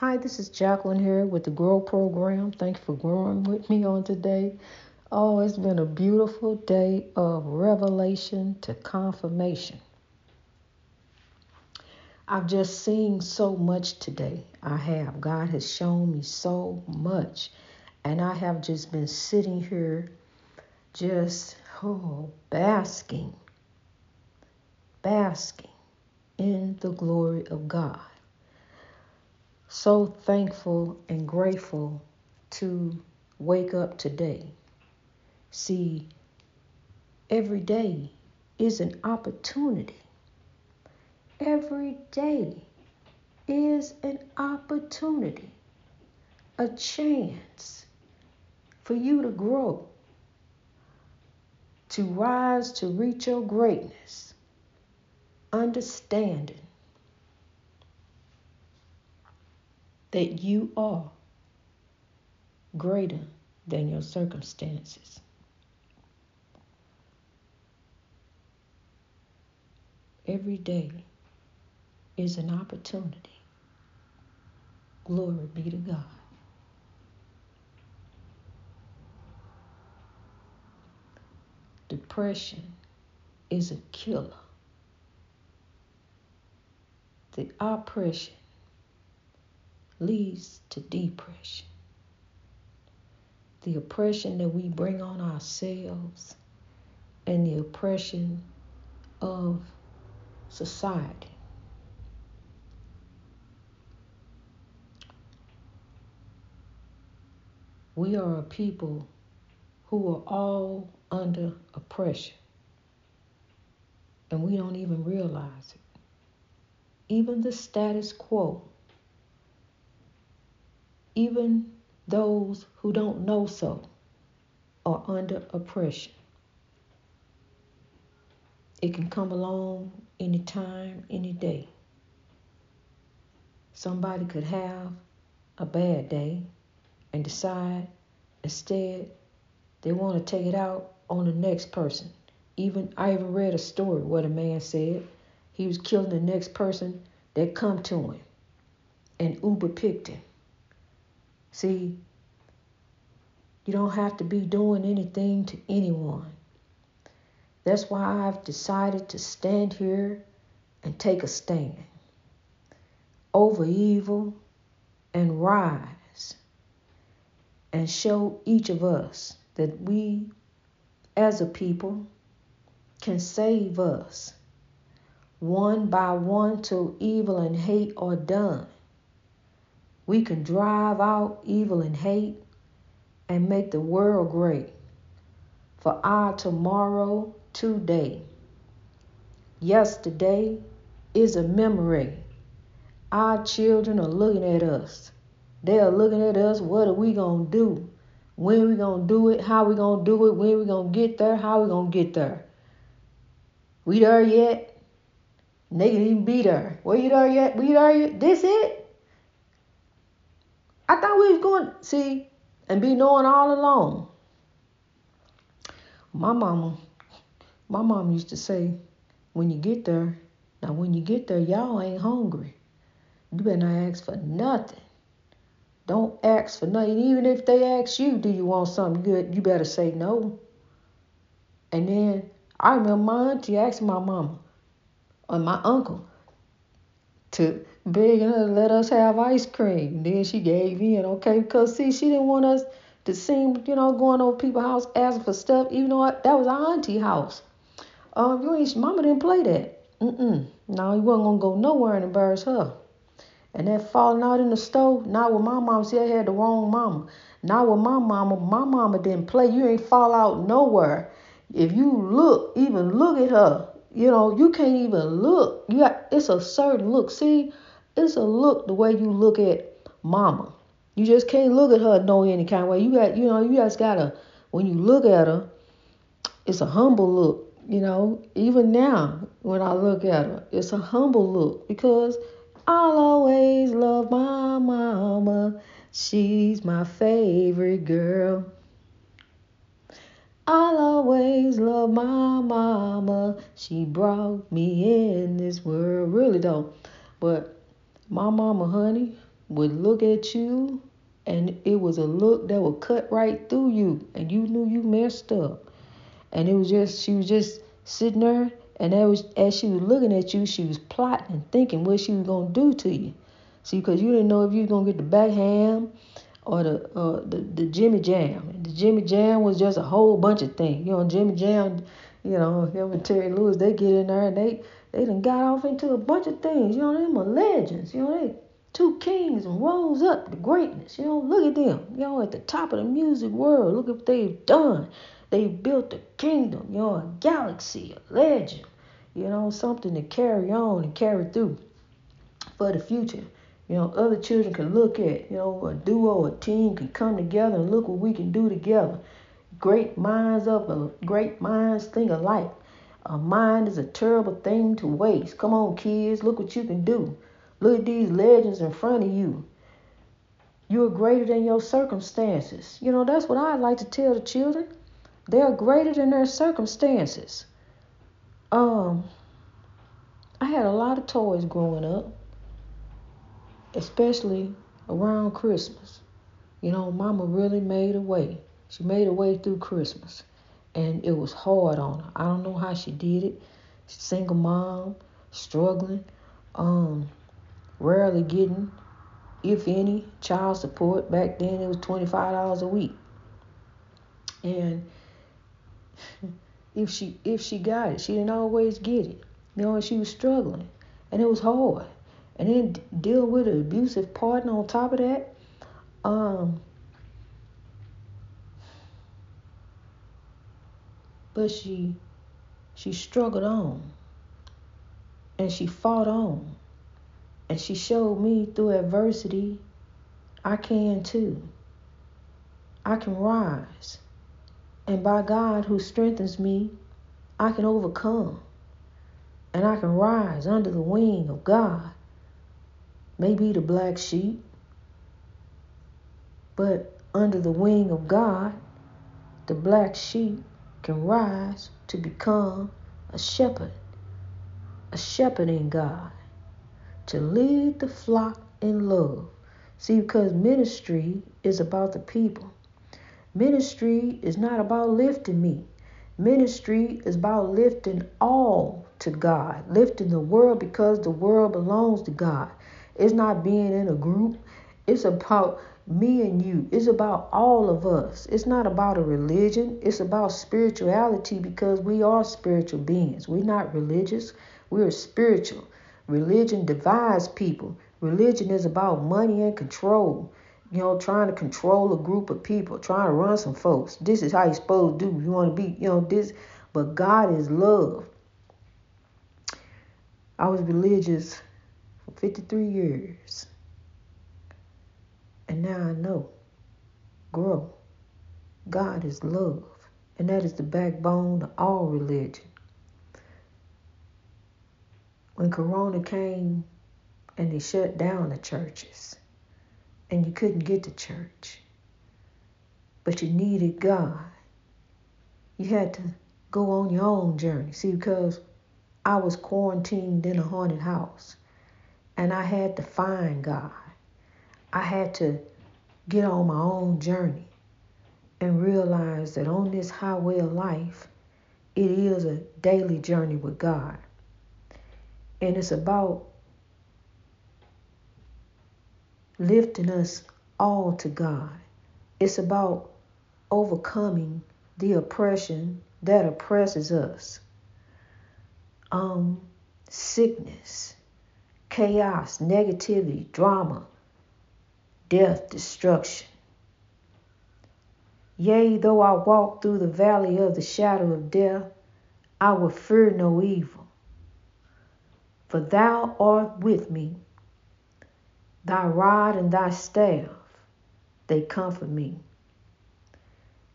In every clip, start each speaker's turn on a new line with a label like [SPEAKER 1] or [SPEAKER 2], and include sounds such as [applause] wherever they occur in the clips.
[SPEAKER 1] Hi, this is Jacqueline here with the Grow Program. Thank you for growing with me on today. Oh, it's been a beautiful day of revelation to confirmation. I've just seen so much today. I have. God has shown me so much. And I have just been sitting here just oh, basking, basking in the glory of God. So thankful and grateful to wake up today. See, every day is an opportunity Every day is an opportunity, a chance for you to grow, to rise to reach your greatness, understanding that you are greater than your circumstances. Every day is an opportunity. Glory be to God. Depression is a killer. The oppression leads to depression. The oppression that we bring on ourselves and the oppression of society We are a people who are all under oppression. And we don't even realize it. Even the status quo, even those who don't know so, are under oppression. It can come along any time, any day. Somebody could have a bad day and decide instead they want to take it out on the next person. Even I even read a story where the man said he was killing the next person that come to him, and Uber picked him. See, you don't have to be doing anything to anyone. That's why I've decided to stand here and take a stand over evil and rise and show each of us that we, as a people, can save us. One by one, till evil and hate are done. We can drive out evil and hate and make the world great for our tomorrow today. Yesterday is a memory. Our children are looking at us they are looking at us. What are we gonna do? When we gonna do it? How we gonna do it? When we gonna get there? How we gonna get there? We there yet? They can even be there. Were you there yet? We there yet? This it? Thought we was going see and be knowing all along. My mama, my mom used to say, when you get there, now when you get there, y'all ain't hungry. You better not ask for nothing. Don't ask for nothing. Even if they ask you, do you want something good, you better say no. And then I remember my auntie asked my mama or my uncle to her to let us have ice cream. Then she gave in, okay, because see, she didn't want us to seem, you know, going over people's house asking for stuff, even though that was our auntie house. Um, you ain't, mama didn't play that. Mm-mm. No, you wasn't gonna go nowhere and embarrass her. And that falling out in the stove, not with my mom. See, I had the wrong mama. Not with my mama. My mama didn't play. You ain't fall out nowhere. If you look, even look at her, you know, you can't even look. You got it's a certain look. See, it's a look the way you look at mama. You just can't look at her no any kind of way. You got, you know, you just gotta when you look at her, it's a humble look. You know, even now when I look at her, it's a humble look because I'll always love my mama. She's my favorite girl. I'll always love my mama. She brought me in this world. Really though. But my mama, honey, would look at you and it was a look that would cut right through you and you knew you messed up. And it was just she was just sitting there and was as she was looking at you, she was plotting and thinking what she was gonna do to you. See, because you didn't know if you was gonna get the backhand or the uh, the the Jimmy Jam. And the Jimmy Jam was just a whole bunch of things. You know, Jimmy Jam, you know, him and Terry Lewis, they get in there and they they done got off into a bunch of things. You know, them are legends. You know, they two kings and rose up to greatness. You know, look at them. You know, at the top of the music world. Look at what they've done. They've built a kingdom. You know, a galaxy, a legend. You know, something to carry on and carry through for the future. You know, other children can look at. You know, a duo, a team can come together and look what we can do together. Great minds a great minds think alike. A mind is a terrible thing to waste. Come on, kids, look what you can do. Look at these legends in front of you. You're greater than your circumstances. You know, that's what I like to tell the children. They're greater than their circumstances. Um, I had a lot of toys growing up especially around Christmas. You know, Mama really made a way. She made a way through Christmas, and it was hard on her. I don't know how she did it. Single mom, struggling, um, rarely getting, if any, child support. Back then, it was twenty five dollars a week, and [laughs] if she if she got it, she didn't always get it. You know, she was struggling, and it was hard and then deal with an abusive partner on top of that. Um, but she she struggled on and she fought on and she showed me through adversity I can too. I can rise. And by God who strengthens me, I can overcome. And I can rise under the wing of God maybe the black sheep, but under the wing of God, the black sheep can rise to become a shepherd, a shepherding God, to lead the flock in love. See, because ministry is about the people. Ministry is not about lifting me. Ministry is about lifting all to God, lifting the world because the world belongs to God. It's not being in a group. It's about me and you. It's about all of us. It's not about a religion. It's about spirituality because we are spiritual beings. We're not religious. We're spiritual. Religion divides people. Religion is about money and control. You know, trying to control a group of people, trying to run some folks. This is how you're supposed to do. You want to be, you know, this. But God is love. I was religious for 53 years. And now I know. Grow. God is love. And that is the backbone of all religion. When Corona came and they shut down the churches, and you couldn't get to church, but you needed God, you had to go on your own journey. See, because I was quarantined in a haunted house. And I had to find God. I had to get on my own journey and realize that on this highway of life, it is a daily journey with God. And it's about lifting us all to God. It's about overcoming the oppression that oppresses us. Um, sickness, chaos, negativity, drama, death, destruction. Yea, though I walk through the valley of the shadow of death, I will fear no evil. For thou art with me. Thy rod and thy staff, they comfort me,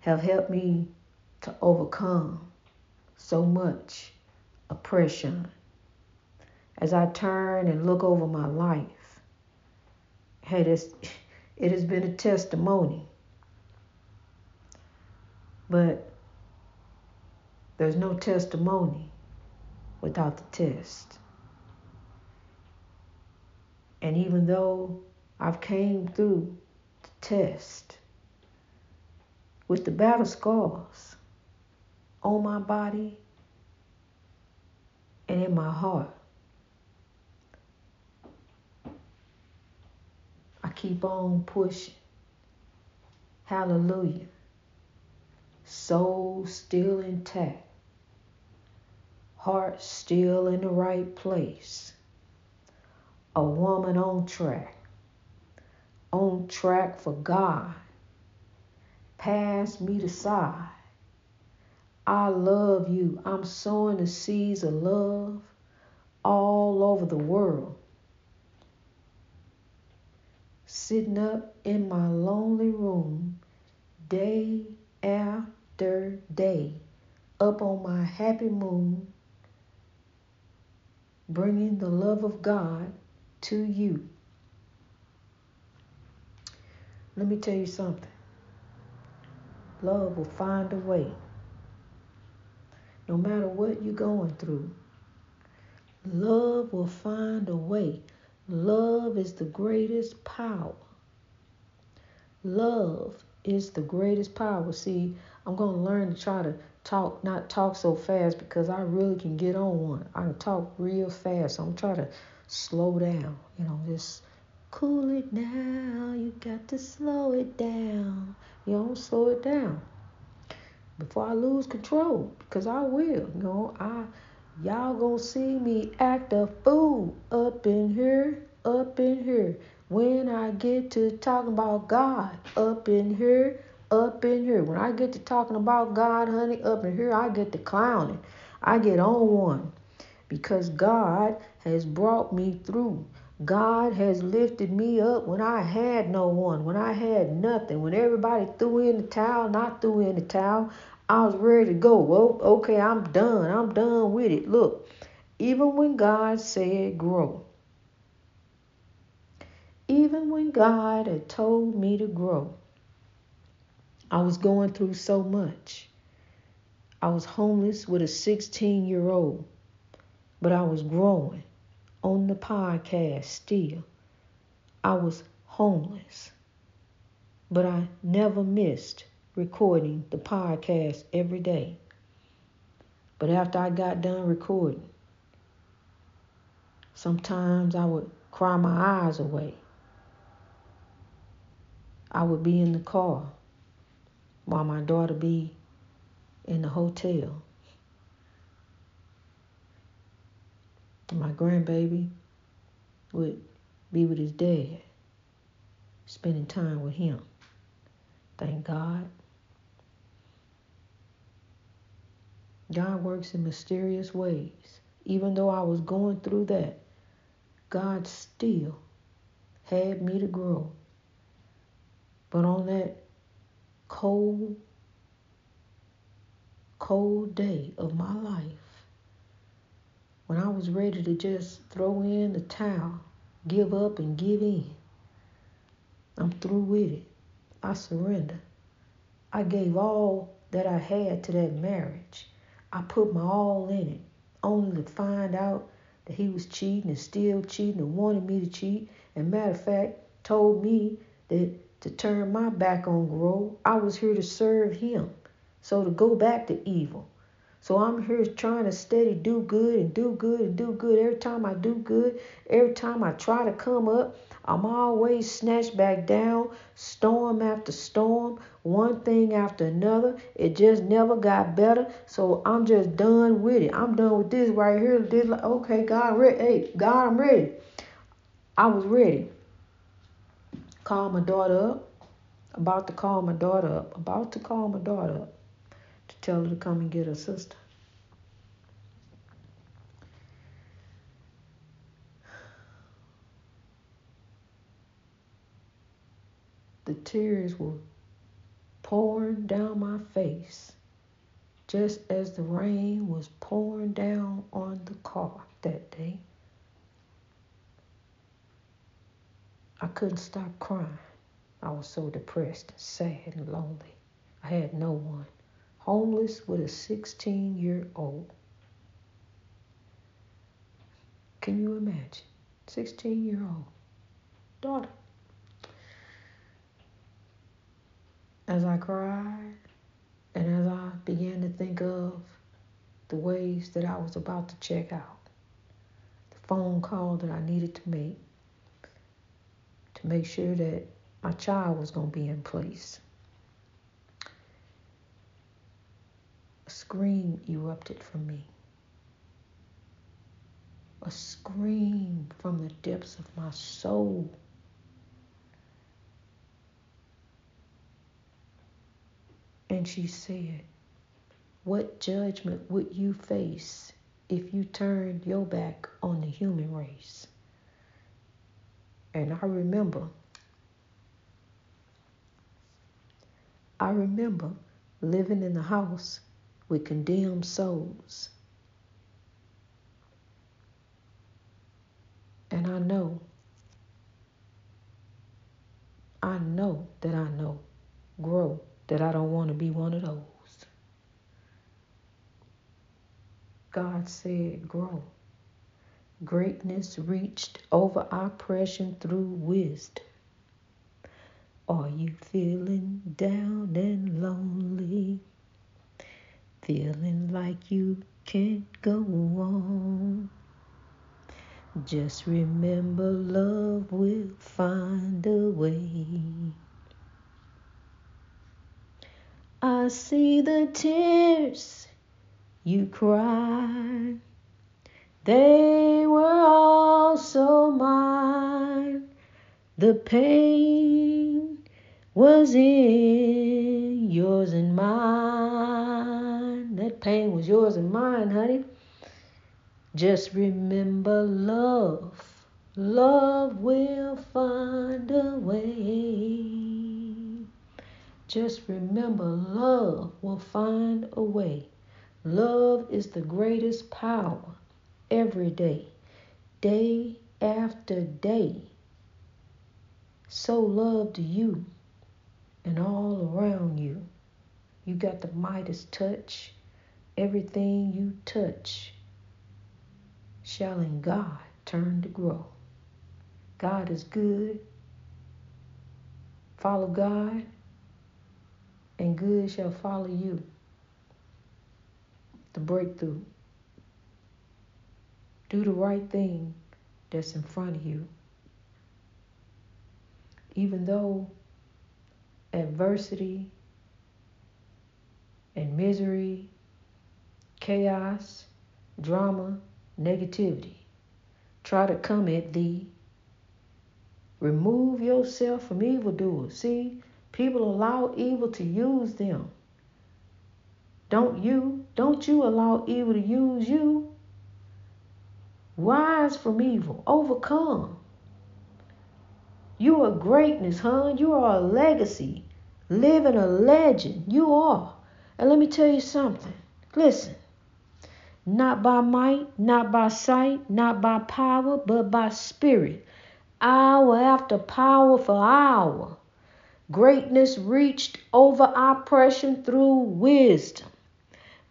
[SPEAKER 1] have helped me to overcome so much oppression as I turn and look over my life, hey, this, it has been a testimony. But there's no testimony without the test. And even though I've came through the test with the battle scars on my body and in my heart. Keep on pushing. Hallelujah. Soul still intact. Heart still in the right place. A woman on track. On track for God. Pass me the side. I love you. I'm sowing the seeds of love all over the world. Sitting up in my lonely room day after day, up on my happy moon, bringing the love of God to you. Let me tell you something. Love will find a way. No matter what you're going through, love will find a way. Love is the greatest power. Love is the greatest power. See, I'm going to learn to try to talk, not talk so fast because I really can get on one. I can talk real fast. So I'm trying to slow down, you know, just cool it now. You got to slow it down. You don't slow it down before I lose control because I will. You know, I y'all gonna see me act a fool up in here, up in here. When I get to talking about God up in here, up in here. When I get to talking about God, honey, up in here, I get to clowning. I get on one because God has brought me through. God has lifted me up when I had no one, when I had nothing, when everybody threw in the towel, not threw in the towel. I was ready to go. Well, okay, I'm done. I'm done with it. Look, even when God said grow, even when God had told me to grow, I was going through so much. I was homeless with a 16 year old, but I was growing on the podcast still. I was homeless, but I never missed recording the podcast every day. But after I got done recording, sometimes I would cry my eyes away. I would be in the car while my daughter be in the hotel. My grandbaby would be with his dad, spending time with him. Thank God. God works in mysterious ways. Even though I was going through that, God still had me to grow. But on that cold, cold day of my life, when I was ready to just throw in the towel, give up and give in, I'm through with it. I surrender. I gave all that I had to that marriage. I put my all in it, only to find out that he was cheating and still cheating and wanted me to cheat. And matter of fact, told me that to turn my back on grow, I was here to serve him. So to go back to evil. So I'm here trying to steady do good and do good and do good. Every time I do good, every time I try to come up, I'm always snatched back down, storm after storm, one thing after another. It just never got better. So I'm just done with it. I'm done with this right here. This like, okay, God, ready. Hey, God, I'm ready. I was ready. Call my daughter up. About to call my daughter up. About to call my daughter up to tell her to come and get her sister. The tears were pouring down my face just as the rain was pouring down on the car that day. I couldn't stop crying. I was so depressed and sad and lonely. I had no one. Homeless with a 16 year old. Can you imagine? 16 year old daughter. As I cried and as I began to think of the ways that I was about to check out, the phone call that I needed to make, to make sure that my child was going to be in place. A scream erupted from me. A scream from the depths of my soul. And she said, What judgment would you face if you turned your back on the human race? And I remember, I remember living in the house with condemned souls. And I know, I know that I know, grow that I don't want to be one of those. God said, grow. Greatness reached over oppression through wisdom. Are you feeling down and lonely? Feeling like you can't go on? Just remember love will find a way. I see the tears you cry. They were also mine. The pain was in yours and mine. That pain was yours and mine, honey. Just remember love. Love will find a way. Just remember, love will find a way. Love is the greatest power every day, day after day. So loved you and all around you. You got the Midas touch. Everything you touch shall in God turn to grow. God is good. Follow God and good shall follow you. The breakthrough. Do the right thing that's in front of you. Even though adversity and misery, chaos, drama, negativity try to come at thee. Remove yourself from evildoers. See, People allow evil to use them. Don't you? Don't you allow evil to use you? Rise from evil. Overcome. You are greatness, huh? You are a legacy. Living a legend. You are. And let me tell you something. Listen. Not by might, not by sight, not by power, but by spirit. Hour after power for hour. Greatness reached over oppression through wisdom.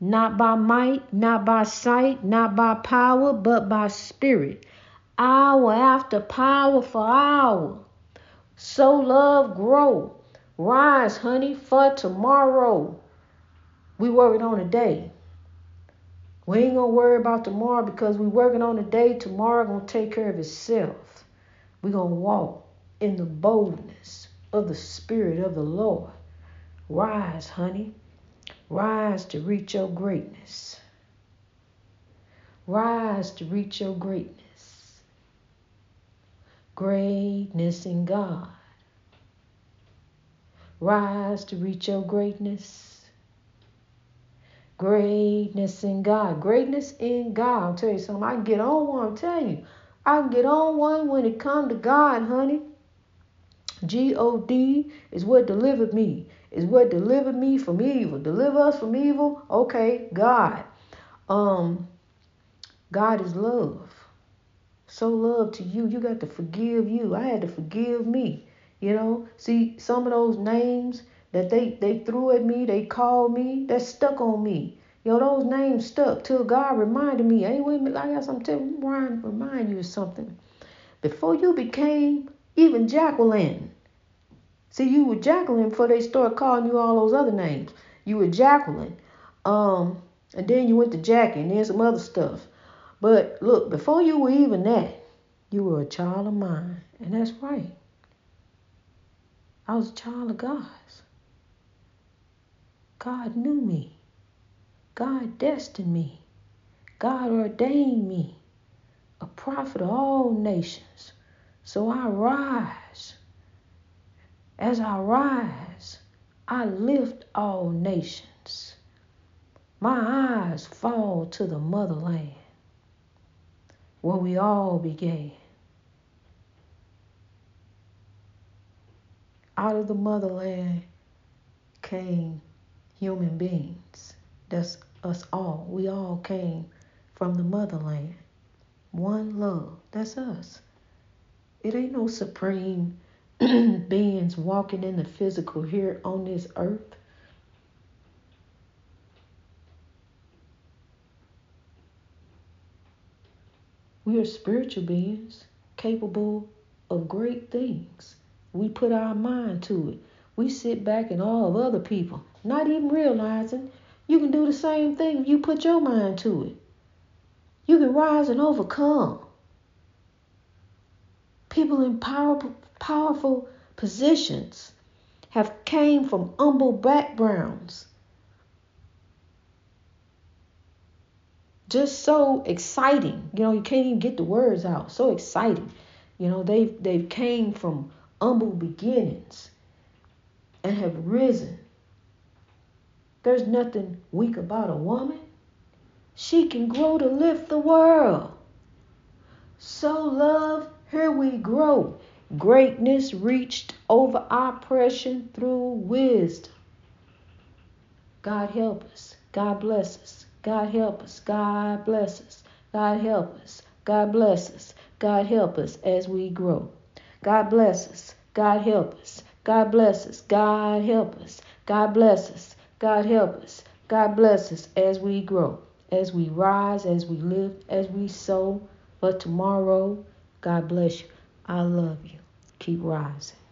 [SPEAKER 1] Not by might, not by sight, not by power, but by spirit. Hour after power for hour. So love grow. Rise, honey, for tomorrow. We working on a day. We ain't gonna worry about tomorrow because we working on a day. Tomorrow gonna take care of itself. We gonna walk in the boldness of the Spirit of the Lord. Rise, honey. Rise to reach your greatness. Rise to reach your greatness. Greatness in God. Rise to reach your greatness. Greatness in God. Greatness in God. I'll tell you something. I get on one. I'm telling you. I can get on one when it come to God, honey. G O D is what delivered me. Is what delivered me from evil. Deliver us from evil. Okay, God. Um, God is love. So love to you. You got to forgive you. I had to forgive me. You know, see some of those names that they they threw at me, they called me, that stuck on me. Know, those names stuck till God reminded me. Hey, wait a minute, I got something to remind, remind you of something. Before you became even Jacqueline. See, you were Jacqueline before they started calling you all those other names. You were Jacqueline. Um, and then you went to Jackie and then some other stuff. But look, before you were even that, you were a child of mine. And that's right. I was a child of God's. God knew me. God destined me. God ordained me a prophet of all nations. So I rise. As I rise, I lift all nations. My eyes fall to the motherland where we all began. Out of the motherland came human beings. That's us all. We all came from the motherland. One love. That's us. It ain't no supreme [clears throat] beings walking in the physical here on this earth. We are spiritual beings capable of great things. We put our mind to it. We sit back and all of other people, not even realizing you can do the same thing if you put your mind to it. You can rise and overcome. People in powerful, powerful positions have came from humble backgrounds. Just so exciting. You know, you can't even get the words out. So exciting. You know, they've they've came from humble beginnings and have risen. There's nothing weak about a woman. She can grow to lift the world. So, love, here we grow. Greatness reached over oppression through wisdom. God help us. God bless us. God help us. God bless us. God help us. God bless us. God help us as we grow. God bless us. God help us. God bless us. God help us. God bless us. God help us. God bless us as we grow as we rise, as we live, as we sow. But tomorrow, God bless you. I love you. Keep rising.